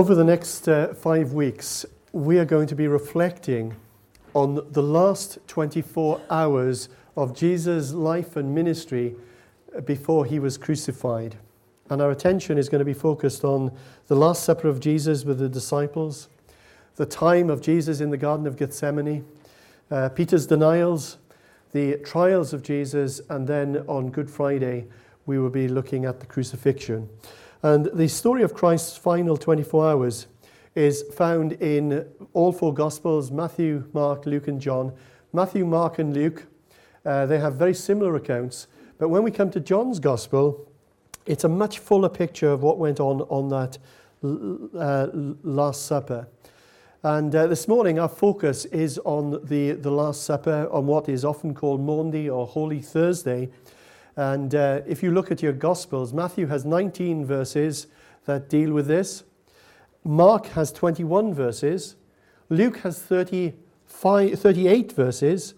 Over the next uh, five weeks, we are going to be reflecting on the last 24 hours of Jesus' life and ministry before he was crucified. And our attention is going to be focused on the Last Supper of Jesus with the disciples, the time of Jesus in the Garden of Gethsemane, uh, Peter's denials, the trials of Jesus, and then on Good Friday, we will be looking at the crucifixion. And the story of Christ's final 24 hours is found in all four Gospels Matthew, Mark, Luke, and John. Matthew, Mark, and Luke, uh, they have very similar accounts. But when we come to John's Gospel, it's a much fuller picture of what went on on that uh, Last Supper. And uh, this morning, our focus is on the, the Last Supper, on what is often called Maundy or Holy Thursday. And uh, if you look at your Gospels, Matthew has 19 verses that deal with this, Mark has 21 verses, Luke has 35, 38 verses,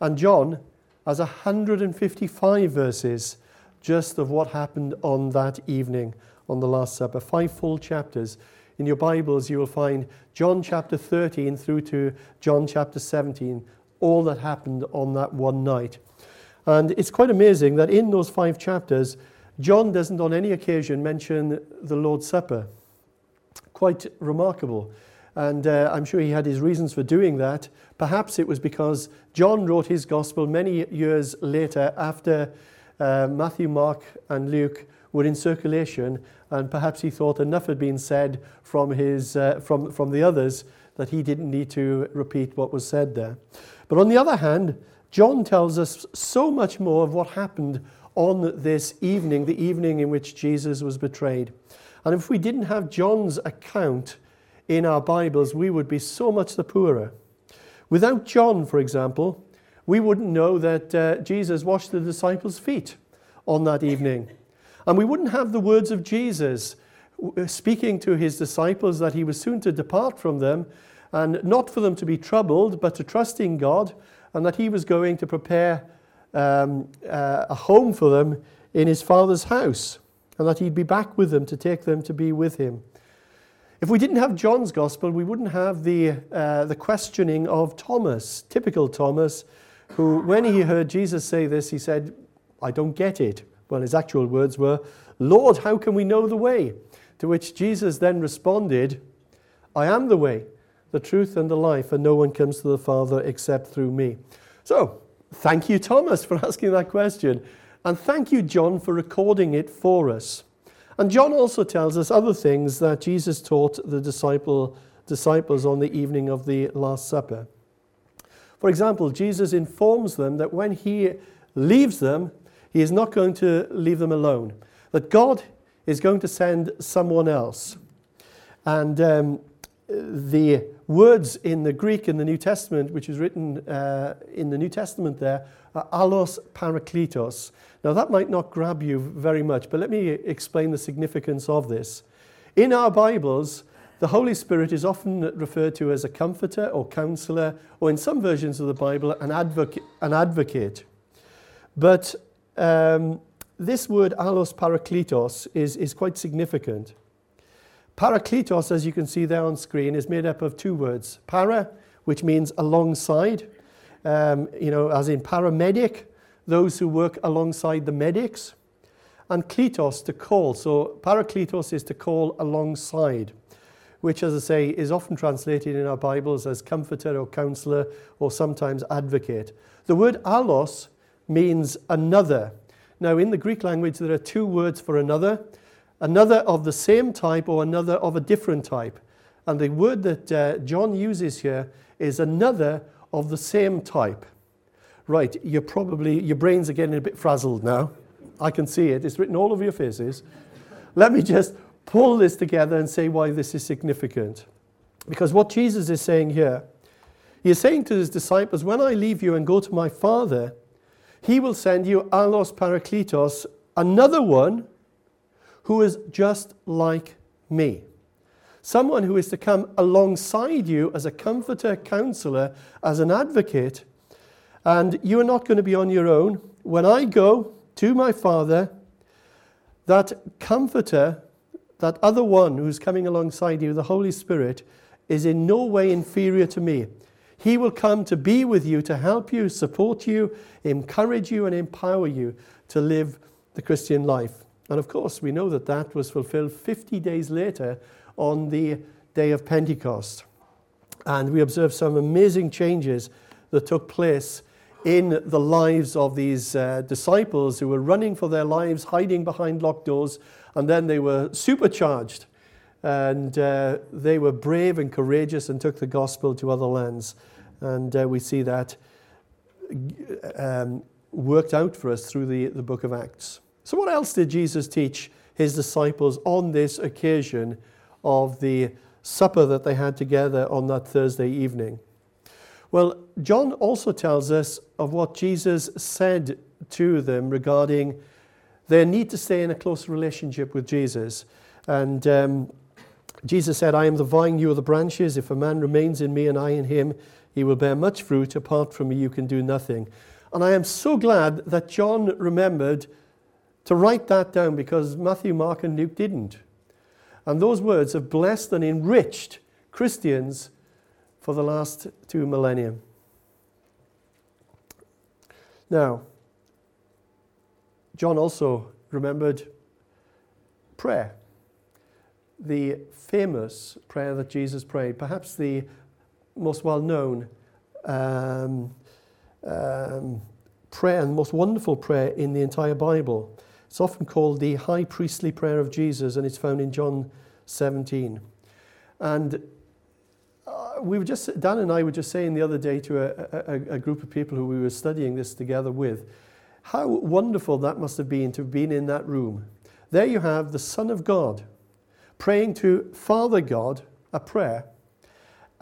and John has 155 verses just of what happened on that evening on the Last Supper. Five full chapters. In your Bibles, you will find John chapter 13 through to John chapter 17, all that happened on that one night. And it's quite amazing that in those five chapters, John doesn't on any occasion mention the Lord's Supper. Quite remarkable. And uh, I'm sure he had his reasons for doing that. Perhaps it was because John wrote his gospel many years later after uh, Matthew, Mark, and Luke were in circulation, and perhaps he thought enough had been said from, his, uh, from, from the others that he didn't need to repeat what was said there. But on the other hand, John tells us so much more of what happened on this evening, the evening in which Jesus was betrayed. And if we didn't have John's account in our Bibles, we would be so much the poorer. Without John, for example, we wouldn't know that uh, Jesus washed the disciples' feet on that evening. And we wouldn't have the words of Jesus speaking to his disciples that he was soon to depart from them, and not for them to be troubled, but to trust in God and that he was going to prepare um, uh, a home for them in his father's house, and that he'd be back with them to take them to be with him. If we didn't have John's gospel, we wouldn't have the, uh, the questioning of Thomas, typical Thomas, who, when he heard Jesus say this, he said, I don't get it. Well, his actual words were, Lord, how can we know the way? To which Jesus then responded, I am the way, the truth and the life, and no one comes to the Father except through me. So, thank you, Thomas, for asking that question. And thank you, John, for recording it for us. And John also tells us other things that Jesus taught the disciple, disciples on the evening of the Last Supper. For example, Jesus informs them that when he leaves them, he is not going to leave them alone, that God is going to send someone else. And um, the words in the Greek in the New Testament, which is written uh, in the New Testament there, are allos parakletos. Now, that might not grab you very much, but let me explain the significance of this. In our Bibles, the Holy Spirit is often referred to as a comforter or counselor, or in some versions of the Bible, an, advocate. An advocate. But um, this word allos parakletos is, is quite significant. Parakletos, as you can see there on screen, is made up of two words. Para, which means alongside, um, you know, as in paramedic, those who work alongside the medics. And kletos, to call. So parakletos is to call alongside, which, as I say, is often translated in our Bibles as comforter or counselor or sometimes advocate. The word allos means another. Now, in the Greek language, there are two words for another another of the same type or another of a different type. And the word that uh, John uses here is another of the same type. Right, you're probably, your brains are getting a bit frazzled now. I can see it. It's written all over your faces. Let me just pull this together and say why this is significant. Because what Jesus is saying here, he is saying to his disciples, When I leave you and go to my Father, he will send you allos parakletos, another one who is just like me. Someone who is to come alongside you as a comforter, counselor, as an advocate. And you are not going to be on your own. When I go to my Father, that comforter, that other one who's coming alongside you, the Holy Spirit, is in no way inferior to me. He will come to be with you, to help you, support you, encourage you, and empower you to live the Christian life. And of course, we know that that was fulfilled 50 days later on the day of Pentecost. And we observe some amazing changes that took place in the lives of these uh, disciples who were running for their lives, hiding behind locked doors, and then they were supercharged. And uh, they were brave and courageous and took the gospel to other lands. And uh, we see that um, worked out for us through the, the book of Acts. So, what else did Jesus teach his disciples on this occasion of the supper that they had together on that Thursday evening? Well, John also tells us of what Jesus said to them regarding their need to stay in a close relationship with Jesus. And um, Jesus said, I am the vine, you are the branches. If a man remains in me and I in him, he will bear much fruit. Apart from me, you can do nothing. And I am so glad that John remembered to write that down because Matthew, Mark, and Luke didn't. And those words have blessed and enriched Christians for the last two millennia. Now, John also remembered prayer, the famous prayer that Jesus prayed, perhaps the most well known um, um, prayer and most wonderful prayer in the entire Bible. It's often called the high priestly prayer of Jesus, and it's found in John 17. And we were just, Dan and I were just saying the other day to a, a, a, group of people who we were studying this together with, how wonderful that must have been to have been in that room. There you have the Son of God praying to Father God a prayer,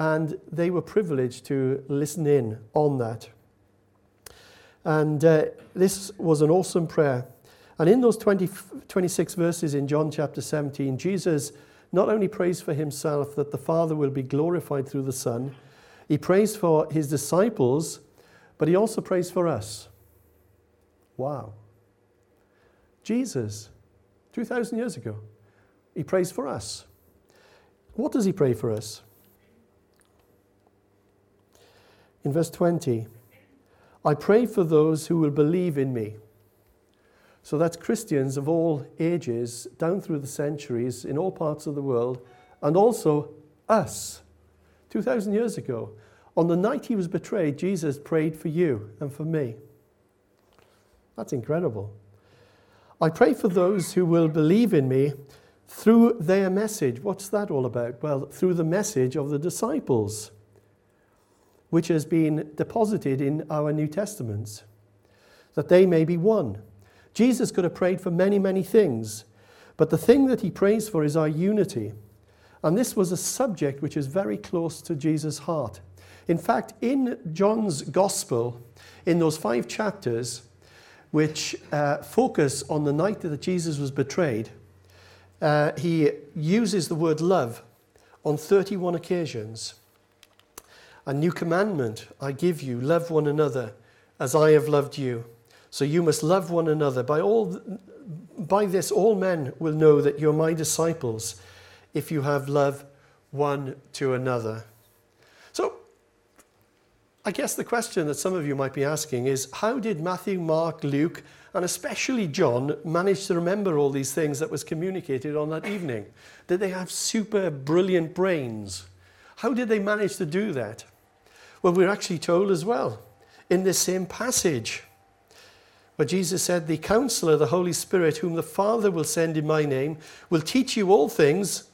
and they were privileged to listen in on that. And uh, this was an awesome prayer. And in those 20, 26 verses in John chapter 17, Jesus not only prays for himself that the Father will be glorified through the Son, he prays for his disciples, but he also prays for us. Wow. Jesus, 2,000 years ago, he prays for us. What does he pray for us? In verse 20, I pray for those who will believe in me. So that's Christians of all ages, down through the centuries, in all parts of the world, and also us. 2,000 years ago, on the night he was betrayed, Jesus prayed for you and for me. That's incredible. I pray for those who will believe in me through their message. What's that all about? Well, through the message of the disciples, which has been deposited in our New Testaments, that they may be one Jesus could have prayed for many, many things, but the thing that he prays for is our unity. And this was a subject which is very close to Jesus' heart. In fact, in John's Gospel, in those five chapters, which uh, focus on the night that Jesus was betrayed, uh, he uses the word love on 31 occasions. A new commandment I give you love one another as I have loved you. So you must love one another. By, all, by this, all men will know that you're my disciples if you have love one to another. So, I guess the question that some of you might be asking is how did Matthew, Mark, Luke, and especially John manage to remember all these things that was communicated on that evening? Did they have super brilliant brains? How did they manage to do that? Well, we're actually told as well in this same passage. But Jesus said, The counselor, the Holy Spirit, whom the Father will send in my name, will teach you all things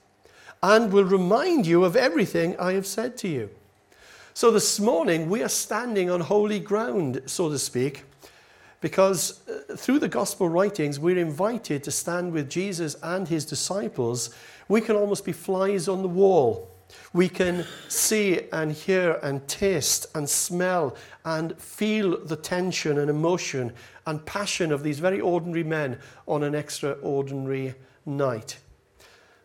and will remind you of everything I have said to you. So this morning, we are standing on holy ground, so to speak, because uh, through the gospel writings, we're invited to stand with Jesus and his disciples. We can almost be flies on the wall. We can see and hear and taste and smell and feel the tension and emotion and passion of these very ordinary men on an extraordinary night.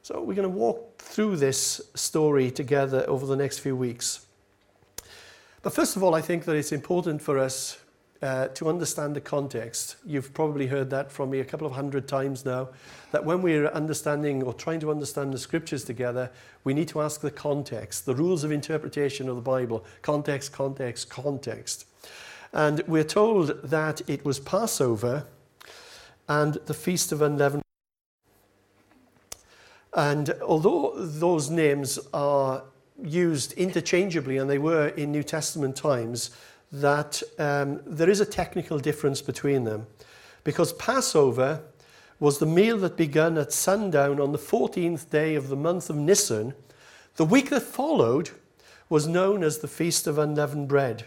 So, we're going to walk through this story together over the next few weeks. But first of all, I think that it's important for us uh, to understand the context. You've probably heard that from me a couple of hundred times now. That when we're understanding or trying to understand the scriptures together, we need to ask the context, the rules of interpretation of the Bible. Context, context, context. And we're told that it was Passover and the Feast of Unleavened. And although those names are used interchangeably, and they were in New Testament times, that um, there is a technical difference between them. Because Passover was the meal that began at sundown on the 14th day of the month of Nisan. The week that followed was known as the Feast of Unleavened Bread.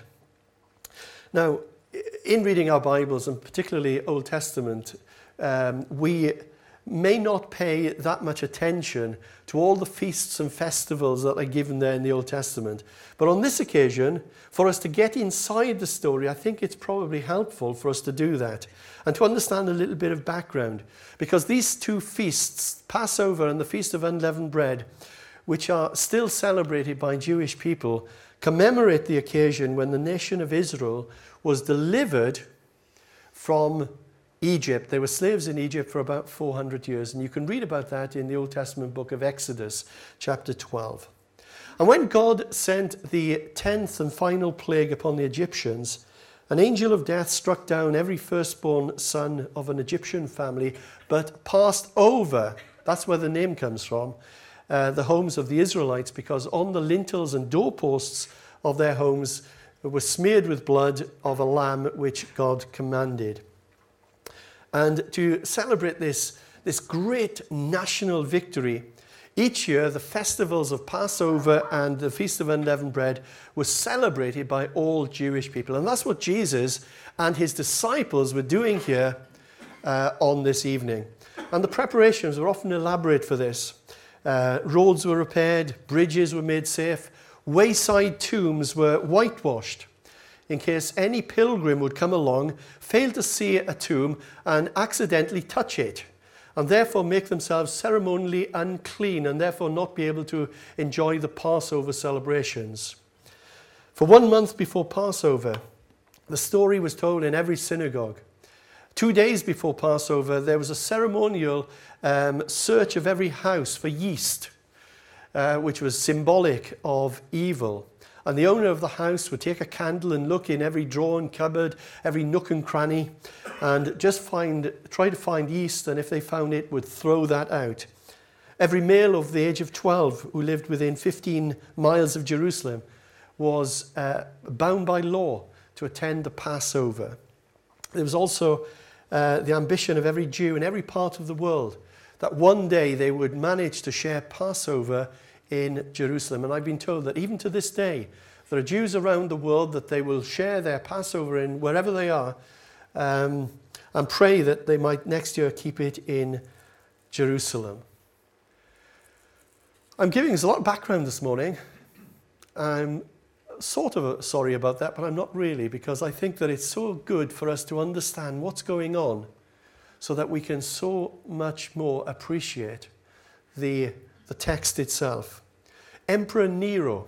Now, in reading our Bibles, and particularly Old Testament, um, we may not pay that much attention to all the feasts and festivals that are given there in the Old Testament. But on this occasion, for us to get inside the story, I think it's probably helpful for us to do that and to understand a little bit of background. Because these two feasts, Passover and the Feast of Unleavened Bread, which are still celebrated by Jewish people, commemorate the occasion when the nation of Israel was delivered from Egypt. They were slaves in Egypt for about 400 years, and you can read about that in the Old Testament book of Exodus, chapter 12. And when God sent the tenth and final plague upon the Egyptians, an angel of death struck down every firstborn son of an Egyptian family, but passed over, that's where the name comes from, uh, the homes of the Israelites, because on the lintels and doorposts of their homes were smeared with blood of a lamb which God commanded. And to celebrate this, this great national victory, each year the festivals of Passover and the Feast of Unleavened Bread were celebrated by all Jewish people. And that's what Jesus and his disciples were doing here uh, on this evening. And the preparations were often elaborate for this. Uh, roads were repaired, bridges were made safe, wayside tombs were whitewashed in case any pilgrim would come along, fail to see a tomb, and accidentally touch it, and therefore make themselves ceremonially unclean and therefore not be able to enjoy the Passover celebrations. For one month before Passover, the story was told in every synagogue. Two days before Passover, there was a ceremonial um, search of every house for yeast, uh, which was symbolic of evil. And the owner of the house would take a candle and look in every drawer and cupboard, every nook and cranny, and just find, try to find yeast, and if they found it, would throw that out. Every male of the age of 12 who lived within 15 miles of Jerusalem was uh, bound by law to attend the Passover. There was also uh, the ambition of every Jew in every part of the world that one day they would manage to share Passover in Jerusalem. And I've been told that even to this day, there are Jews around the world that they will share their Passover in wherever they are um, and pray that they might next year keep it in Jerusalem. I'm giving us a lot of background this morning. I'm sort of sorry about that, but I'm not really because I think that it's so good for us to understand what's going on so that we can so much more appreciate the the text itself. Emperor Nero,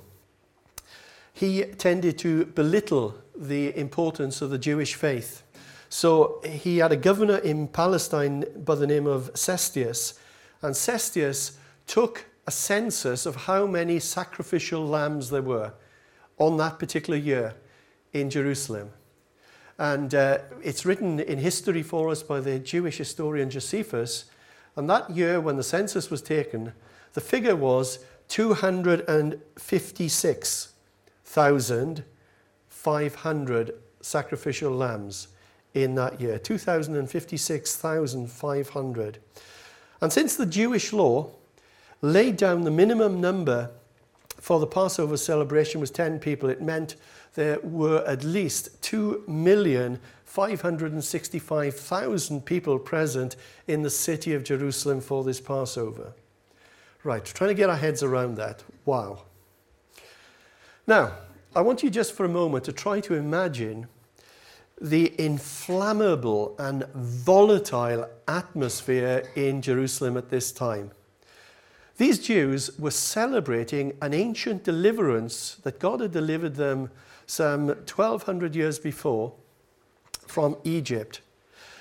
he tended to belittle the importance of the Jewish faith. So he had a governor in Palestine by the name of Cestius, and Cestius took a census of how many sacrificial lambs there were on that particular year in Jerusalem. And uh, it's written in history for us by the Jewish historian Josephus. And that year, when the census was taken, the figure was 256,500 sacrificial lambs in that year. 2,056,500. And since the Jewish law laid down the minimum number for the Passover celebration was 10 people, it meant there were at least 2,565,000 people present in the city of Jerusalem for this Passover. Right, trying to get our heads around that. Wow. Now, I want you just for a moment to try to imagine the inflammable and volatile atmosphere in Jerusalem at this time. These Jews were celebrating an ancient deliverance that God had delivered them some 1200 years before. from Egypt.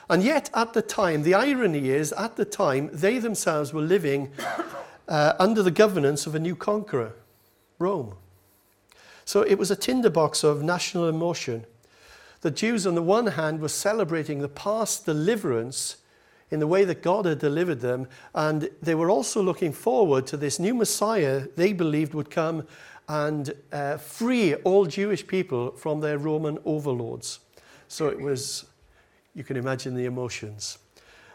And yet, at the time, the irony is, at the time, they themselves were living uh, under the governance of a new conqueror, Rome. So it was a tinderbox of national emotion. The Jews, on the one hand, were celebrating the past deliverance in the way that God had delivered them, and they were also looking forward to this new Messiah they believed would come and uh, free all Jewish people from their Roman overlords. So it was, you can imagine the emotions.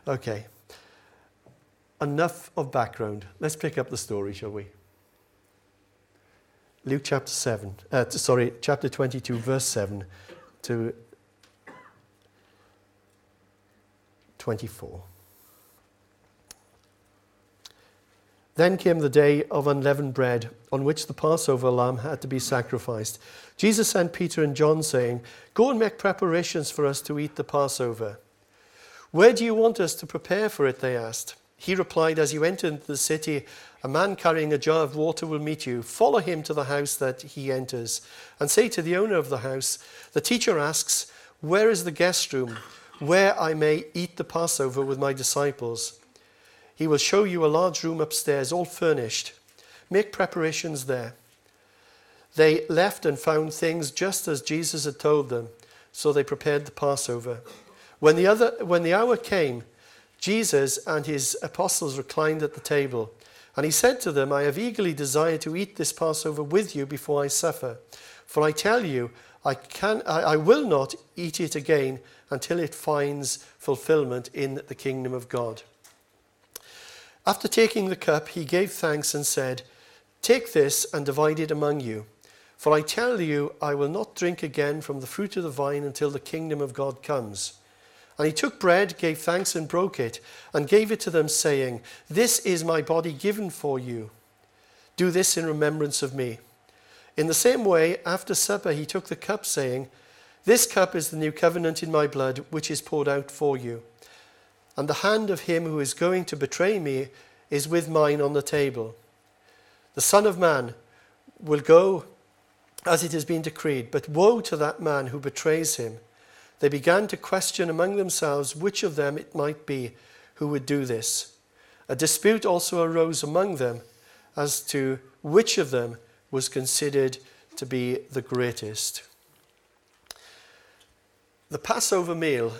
Okay. Enough of background. Let's pick up the story, shall we? Luke chapter 7, uh, sorry, chapter 22, verse 7 to 24. Then came the day of unleavened bread, on which the Passover lamb had to be sacrificed. Jesus sent Peter and John, saying, Go and make preparations for us to eat the Passover. Where do you want us to prepare for it? They asked. He replied, As you enter into the city, a man carrying a jar of water will meet you. Follow him to the house that he enters, and say to the owner of the house, The teacher asks, Where is the guest room, where I may eat the Passover with my disciples? He will show you a large room upstairs, all furnished. Make preparations there. They left and found things just as Jesus had told them, so they prepared the Passover. When the, other, when the hour came, Jesus and his apostles reclined at the table, and he said to them, I have eagerly desired to eat this Passover with you before I suffer. For I tell you, I, can, I, I will not eat it again until it finds fulfillment in the kingdom of God. After taking the cup, he gave thanks and said, Take this and divide it among you. For I tell you, I will not drink again from the fruit of the vine until the kingdom of God comes. And he took bread, gave thanks, and broke it, and gave it to them, saying, This is my body given for you. Do this in remembrance of me. In the same way, after supper, he took the cup, saying, This cup is the new covenant in my blood, which is poured out for you and the hand of him who is going to betray me is with mine on the table. The Son of Man will go as it has been decreed, but woe to that man who betrays him. They began to question among themselves which of them it might be who would do this. A dispute also arose among them as to which of them was considered to be the greatest. The Passover meal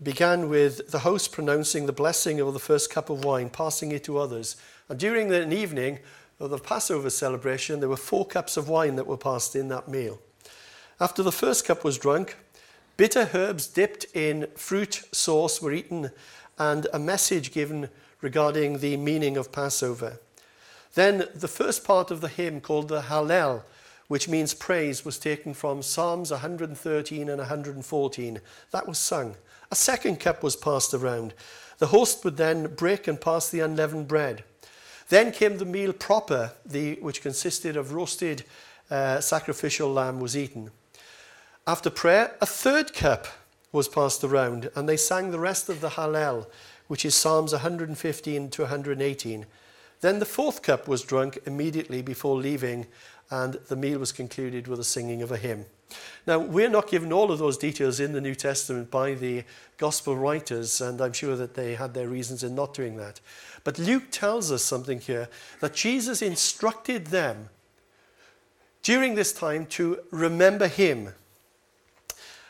began with the host pronouncing the blessing of the first cup of wine, passing it to others. And during the evening of the Passover celebration, there were four cups of wine that were passed in that meal. After the first cup was drunk, bitter herbs dipped in fruit sauce were eaten and a message given regarding the meaning of Passover. Then the first part of the hymn called the Hallel, which means praise, was taken from Psalms 113 and 114. That was sung. A second cup was passed around. The host would then break and pass the unleavened bread. Then came the meal proper, the, which consisted of roasted uh, sacrificial lamb was eaten. After prayer, a third cup was passed around, and they sang the rest of the Hallel, which is Psalms 115 to 118. Then the fourth cup was drunk immediately before leaving, and the meal was concluded with the singing of a hymn. Now, we're not given all of those details in the New Testament by the gospel writers, and I'm sure that they had their reasons in not doing that. But Luke tells us something here that Jesus instructed them during this time to remember him.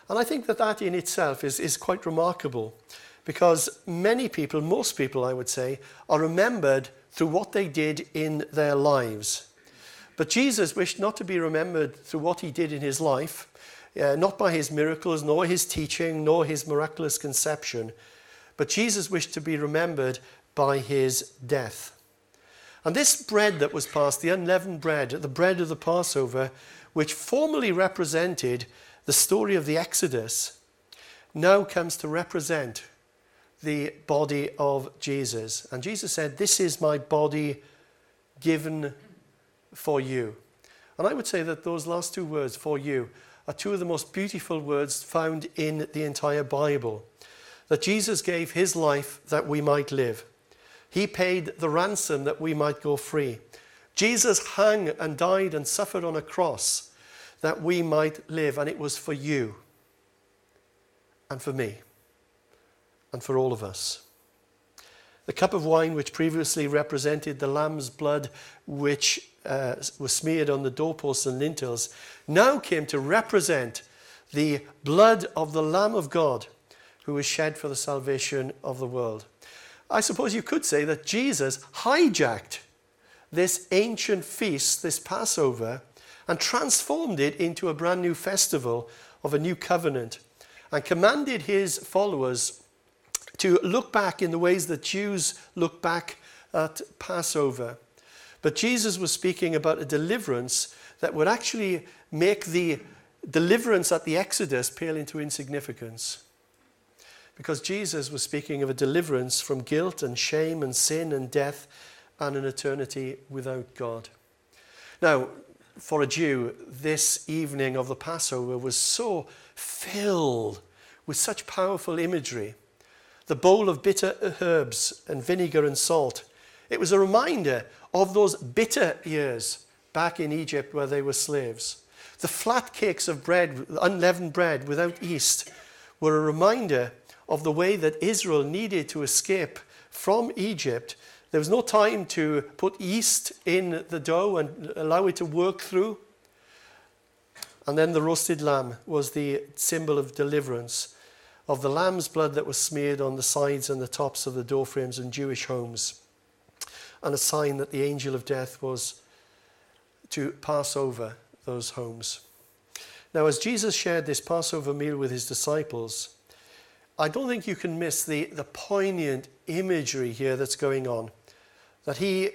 And I think that that in itself is, is quite remarkable because many people, most people, I would say, are remembered through what they did in their lives. But Jesus wished not to be remembered through what he did in his life, uh, not by his miracles, nor his teaching, nor his miraculous conception, but Jesus wished to be remembered by his death. And this bread that was passed, the unleavened bread, the bread of the Passover, which formerly represented the story of the Exodus, now comes to represent the body of Jesus. And Jesus said, This is my body given for you. And I would say that those last two words, for you, are two of the most beautiful words found in the entire Bible. That Jesus gave his life that we might live. He paid the ransom that we might go free. Jesus hung and died and suffered on a cross that we might live, and it was for you and for me and for all of us. The cup of wine, which previously represented the lamb's blood, which uh, was smeared on the doorposts and lintels, now came to represent the blood of the Lamb of God who was shed for the salvation of the world. I suppose you could say that Jesus hijacked this ancient feast, this Passover, and transformed it into a brand new festival of a new covenant and commanded his followers to look back in the ways that Jews look back at Passover. But Jesus was speaking about a deliverance that would actually make the deliverance at the Exodus pale into insignificance. Because Jesus was speaking of a deliverance from guilt and shame and sin and death and an eternity without God. Now, for a Jew, this evening of the Passover was so filled with such powerful imagery. The bowl of bitter herbs and vinegar and salt. It was a reminder of those bitter years back in Egypt where they were slaves. The flat cakes of bread, unleavened bread without yeast, were a reminder of the way that Israel needed to escape from Egypt. There was no time to put yeast in the dough and allow it to work through. And then the roasted lamb was the symbol of deliverance, of the lamb's blood that was smeared on the sides and the tops of the doorframes in Jewish homes, and a sign that the angel of death was to pass over those homes. Now, as Jesus shared this Passover meal with his disciples, I don't think you can miss the, the poignant imagery here that's going on. That he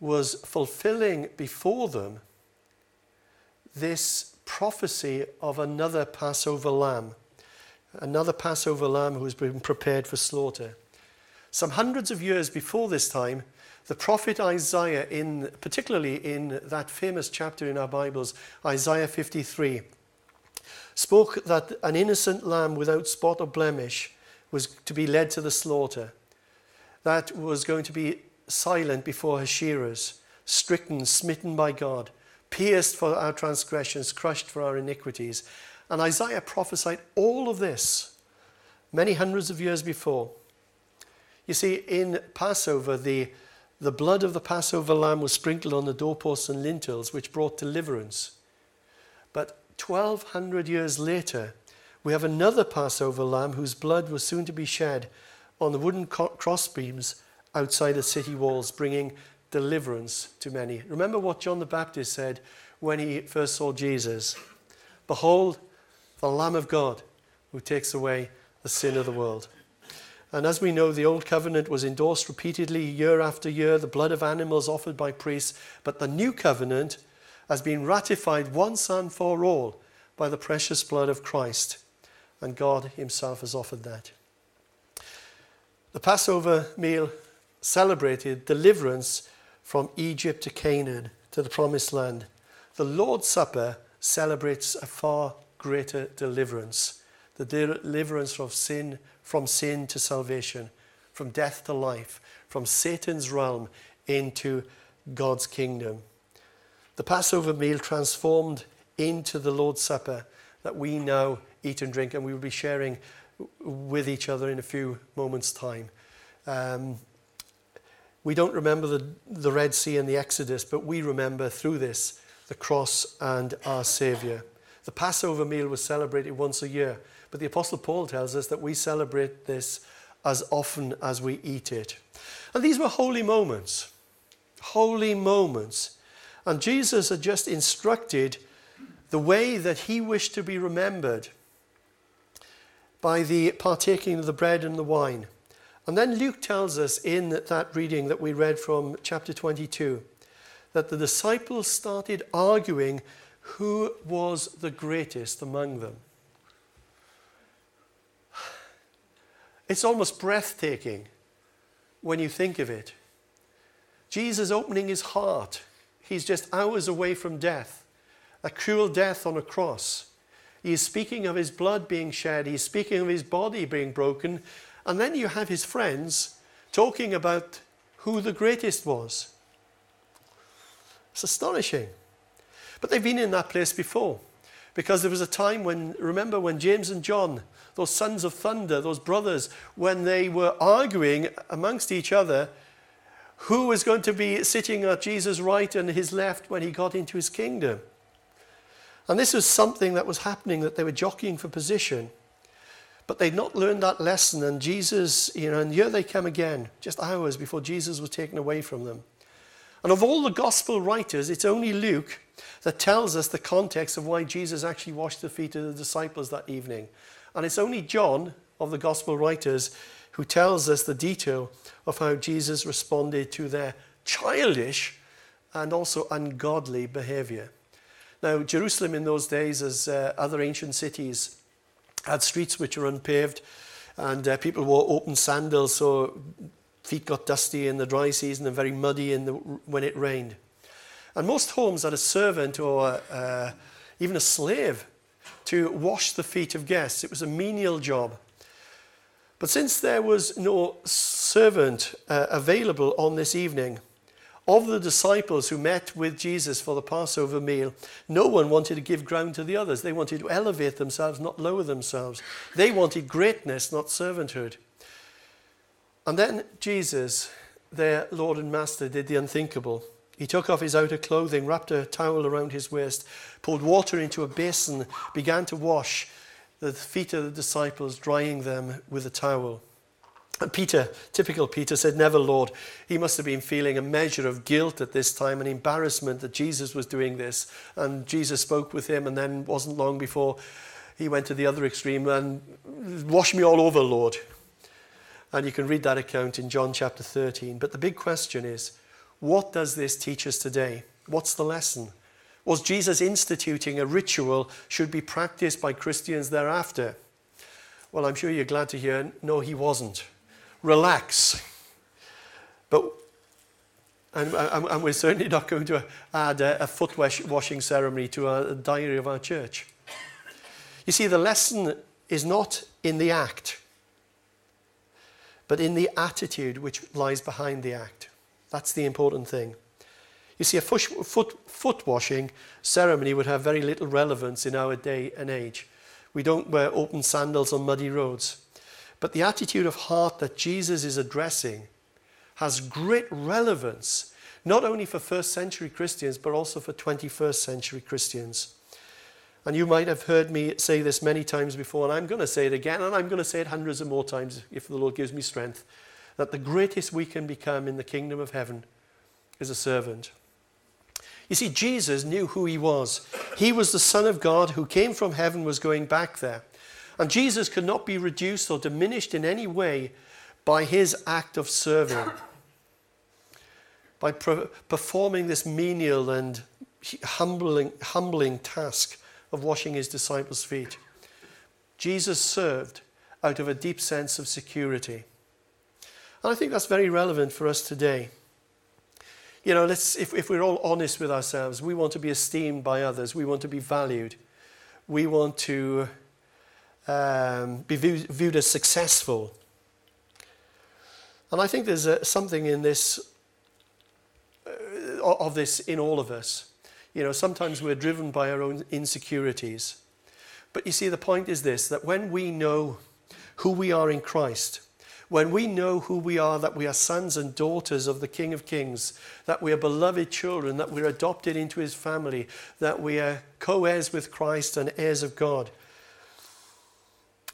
was fulfilling before them this prophecy of another Passover lamb, another Passover lamb who has been prepared for slaughter. Some hundreds of years before this time, the prophet Isaiah, in, particularly in that famous chapter in our Bibles, Isaiah 53, spoke that an innocent lamb without spot or blemish was to be led to the slaughter, that was going to be silent before her shearers, stricken, smitten by God, pierced for our transgressions, crushed for our iniquities. And Isaiah prophesied all of this many hundreds of years before. You see, in Passover, the, the blood of the Passover lamb was sprinkled on the doorposts and lintels, which brought deliverance. But 1200 years later, we have another Passover lamb whose blood was soon to be shed on the wooden crossbeams outside the city walls, bringing deliverance to many. Remember what John the Baptist said when he first saw Jesus Behold, the Lamb of God who takes away the sin of the world. And as we know, the Old Covenant was endorsed repeatedly year after year, the blood of animals offered by priests. But the New Covenant has been ratified once and for all by the precious blood of Christ. And God Himself has offered that. The Passover meal celebrated deliverance from Egypt to Canaan to the promised land. The Lord's Supper celebrates a far greater deliverance the deliverance from sin, from sin to salvation, from death to life, from Satan's realm into God's kingdom the Passover meal transformed into the Lord's Supper that we now eat and drink, and we will be sharing with each other in a few moments' time. Um, we don't remember the, the Red Sea and the Exodus, but we remember through this the cross and our Saviour. The Passover meal was celebrated once a year, but the Apostle Paul tells us that we celebrate this as often as we eat it. And these were holy moments, holy moments and Jesus had just instructed the way that he wished to be remembered by the partaking of the bread and the wine. And then Luke tells us in that reading that we read from chapter 22 that the disciples started arguing who was the greatest among them. It's almost breathtaking when you think of it. Jesus opening his heart He's just hours away from death, a cruel death on a cross. He is speaking of his blood being shed, he's speaking of his body being broken, and then you have his friends talking about who the greatest was. It's astonishing. But they've been in that place before. Because there was a time when, remember, when James and John, those sons of thunder, those brothers, when they were arguing amongst each other who was going to be sitting at Jesus' right and his left when he got into his kingdom. And this was something that was happening, that they were jockeying for position. But they'd not learned that lesson, and Jesus, you know, and here they come again, just hours before Jesus was taken away from them. And of all the gospel writers, it's only Luke that tells us the context of why Jesus actually washed the feet of the disciples that evening. And it's only John of the gospel writers who tells us the detail of how Jesus responded to their childish and also ungodly behavior. Now, Jerusalem in those days, as uh, other ancient cities, had streets which were unpaved, and uh, people wore open sandals, so feet got dusty in the dry season and very muddy in the, when it rained. And most homes had a servant or uh, even a slave to wash the feet of guests. It was a menial job. But since there was no servant uh, available on this evening, of the disciples who met with Jesus for the Passover meal, no one wanted to give ground to the others. They wanted to elevate themselves, not lower themselves. They wanted greatness, not servanthood. And then Jesus, their Lord and Master, did the unthinkable. He took off his outer clothing, wrapped a towel around his waist, poured water into a basin, began to wash the feet of the disciples, drying them with a towel. Peter, typical Peter, said, Never, Lord. He must have been feeling a measure of guilt at this time and embarrassment that Jesus was doing this. And Jesus spoke with him, and then wasn't long before he went to the other extreme and wash me all over, Lord. And you can read that account in John chapter 13. But the big question is what does this teach us today? What's the lesson? Was Jesus instituting a ritual should be practiced by Christians thereafter? Well, I'm sure you're glad to hear no, he wasn't relax. But uh, and, and, we're certainly not going to add a, a foot washing ceremony to a diary of our church. You see, the lesson is not in the act, but in the attitude which lies behind the act. That's the important thing. You see, a foot, foot, foot washing ceremony would have very little relevance in our day and age. We don't wear open sandals on muddy roads. But the attitude of heart that Jesus is addressing has great relevance, not only for first century Christians, but also for 21st century Christians. And you might have heard me say this many times before, and I'm going to say it again, and I'm going to say it hundreds of more times if the Lord gives me strength that the greatest we can become in the kingdom of heaven is a servant. You see, Jesus knew who he was. He was the Son of God who came from heaven, was going back there. And Jesus could not be reduced or diminished in any way by his act of serving, by performing this menial and humbling, humbling task of washing his disciples' feet. Jesus served out of a deep sense of security. And I think that's very relevant for us today. You know, let's, if, if we're all honest with ourselves, we want to be esteemed by others, we want to be valued, we want to um, be viewed, viewed, as successful. And I think there's a, something in this, uh, of this in all of us. You know, sometimes we're driven by our own insecurities. But you see, the point is this that when we know who we are in Christ, when we know who we are, that we are sons and daughters of the King of Kings, that we are beloved children, that we're adopted into his family, that we are co heirs with Christ and heirs of God,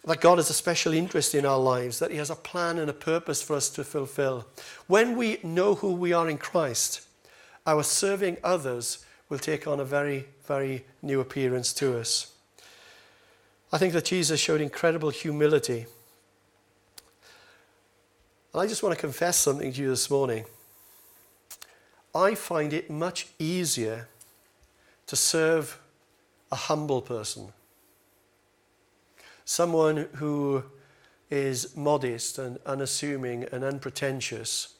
that God has a special interest in our lives, that He has a plan and a purpose for us to fulfill. When we know who we are in Christ, our serving others will take on a very, very new appearance to us. I think that Jesus showed incredible humility. And I just want to confess something to you this morning. I find it much easier to serve a humble person someone who is modest and unassuming and unpretentious.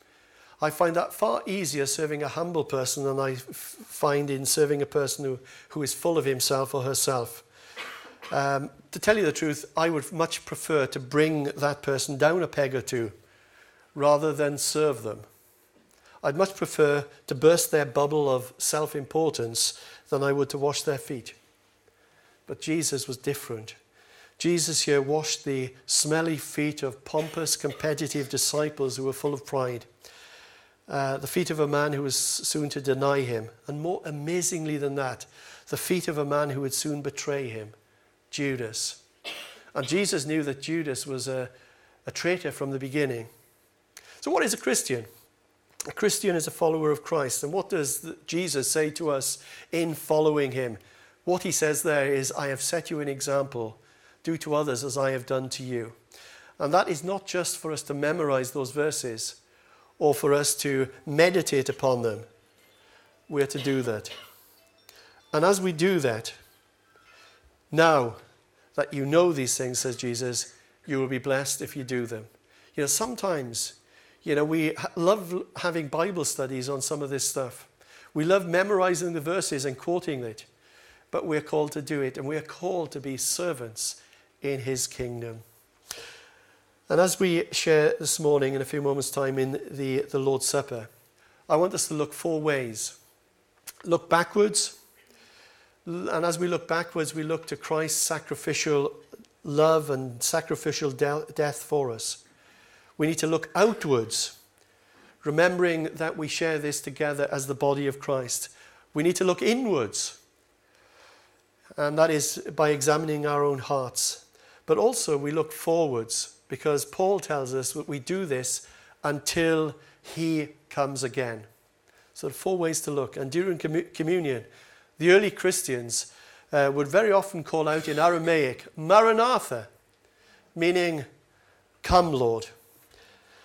I find that far easier serving a humble person than I f- find in serving a person who, who is full of himself or herself. Um, to tell you the truth, I would much prefer to bring that person down a peg or two rather than serve them. I'd much prefer to burst their bubble of self importance than I would to wash their feet. But Jesus was different. Jesus here washed the smelly feet of pompous, competitive disciples who were full of pride. Uh, the feet of a man who was soon to deny him. And more amazingly than that, the feet of a man who would soon betray him, Judas. And Jesus knew that Judas was a, a traitor from the beginning. So, what is a Christian? A Christian is a follower of Christ. And what does Jesus say to us in following him? What he says there is, I have set you an example. Do to others as I have done to you. And that is not just for us to memorize those verses or for us to meditate upon them. We're to do that. And as we do that, now that you know these things, says Jesus, you will be blessed if you do them. You know, sometimes you know, we love having Bible studies on some of this stuff. We love memorizing the verses and quoting it, but we're called to do it, and we're called to be servants in His kingdom. And as we share this morning, in a few moments' time, in the, the Lord's Supper, I want us to look four ways. Look backwards, and as we look backwards, we look to Christ's sacrificial love and sacrificial de- death for us. We need to look outwards, remembering that we share this together as the body of Christ. We need to look inwards, and that is by examining our own hearts. But also, we look forwards because Paul tells us that we do this until he comes again. So, four ways to look. And during communion, the early Christians uh, would very often call out in Aramaic, Maranatha, meaning, Come, Lord.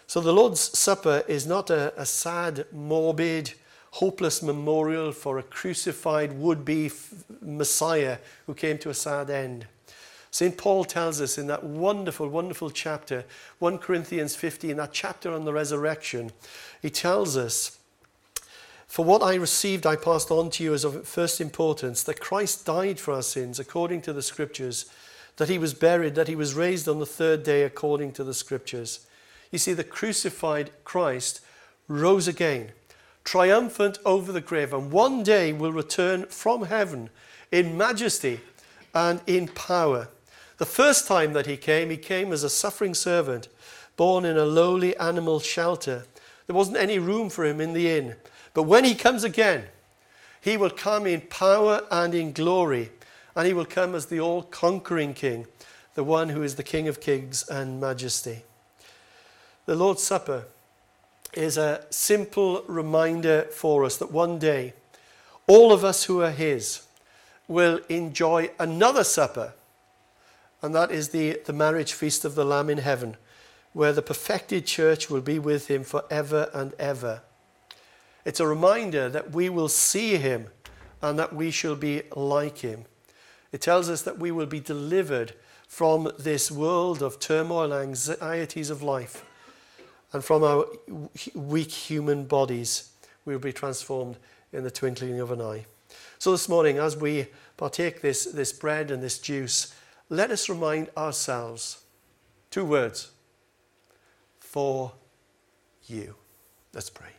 So the Lord's Supper is not a, a sad, morbid, hopeless memorial for a crucified would be Messiah who came to a sad end. St. Paul tells us in that wonderful, wonderful chapter, 1 Corinthians 15, that chapter on the resurrection, he tells us, For what I received, I passed on to you as of first importance that Christ died for our sins according to the Scriptures, that he was buried, that he was raised on the third day according to the Scriptures you see, the crucified Christ rose again, triumphant over the grave, and one day will return from heaven in majesty and in power. The first time that he came, he came as a suffering servant, born in a lowly animal shelter. There wasn't any room for him in the inn. But when he comes again, he will come in power and in glory, and he will come as the all conquering king, the one who is the King of kings and majesty. The Lord's Supper is a simple reminder for us that one day all of us who are His will enjoy another supper, and that is the, the marriage feast of the Lamb in heaven, where the perfected church will be with Him forever and ever. It's a reminder that we will see Him and that we shall be like Him. It tells us that we will be delivered from this world of turmoil, and anxieties of life and from our weak human bodies, we will be transformed in the twinkling of an eye. So, this morning, as we partake this, this bread and this juice, let us remind ourselves two words for you. Let's pray.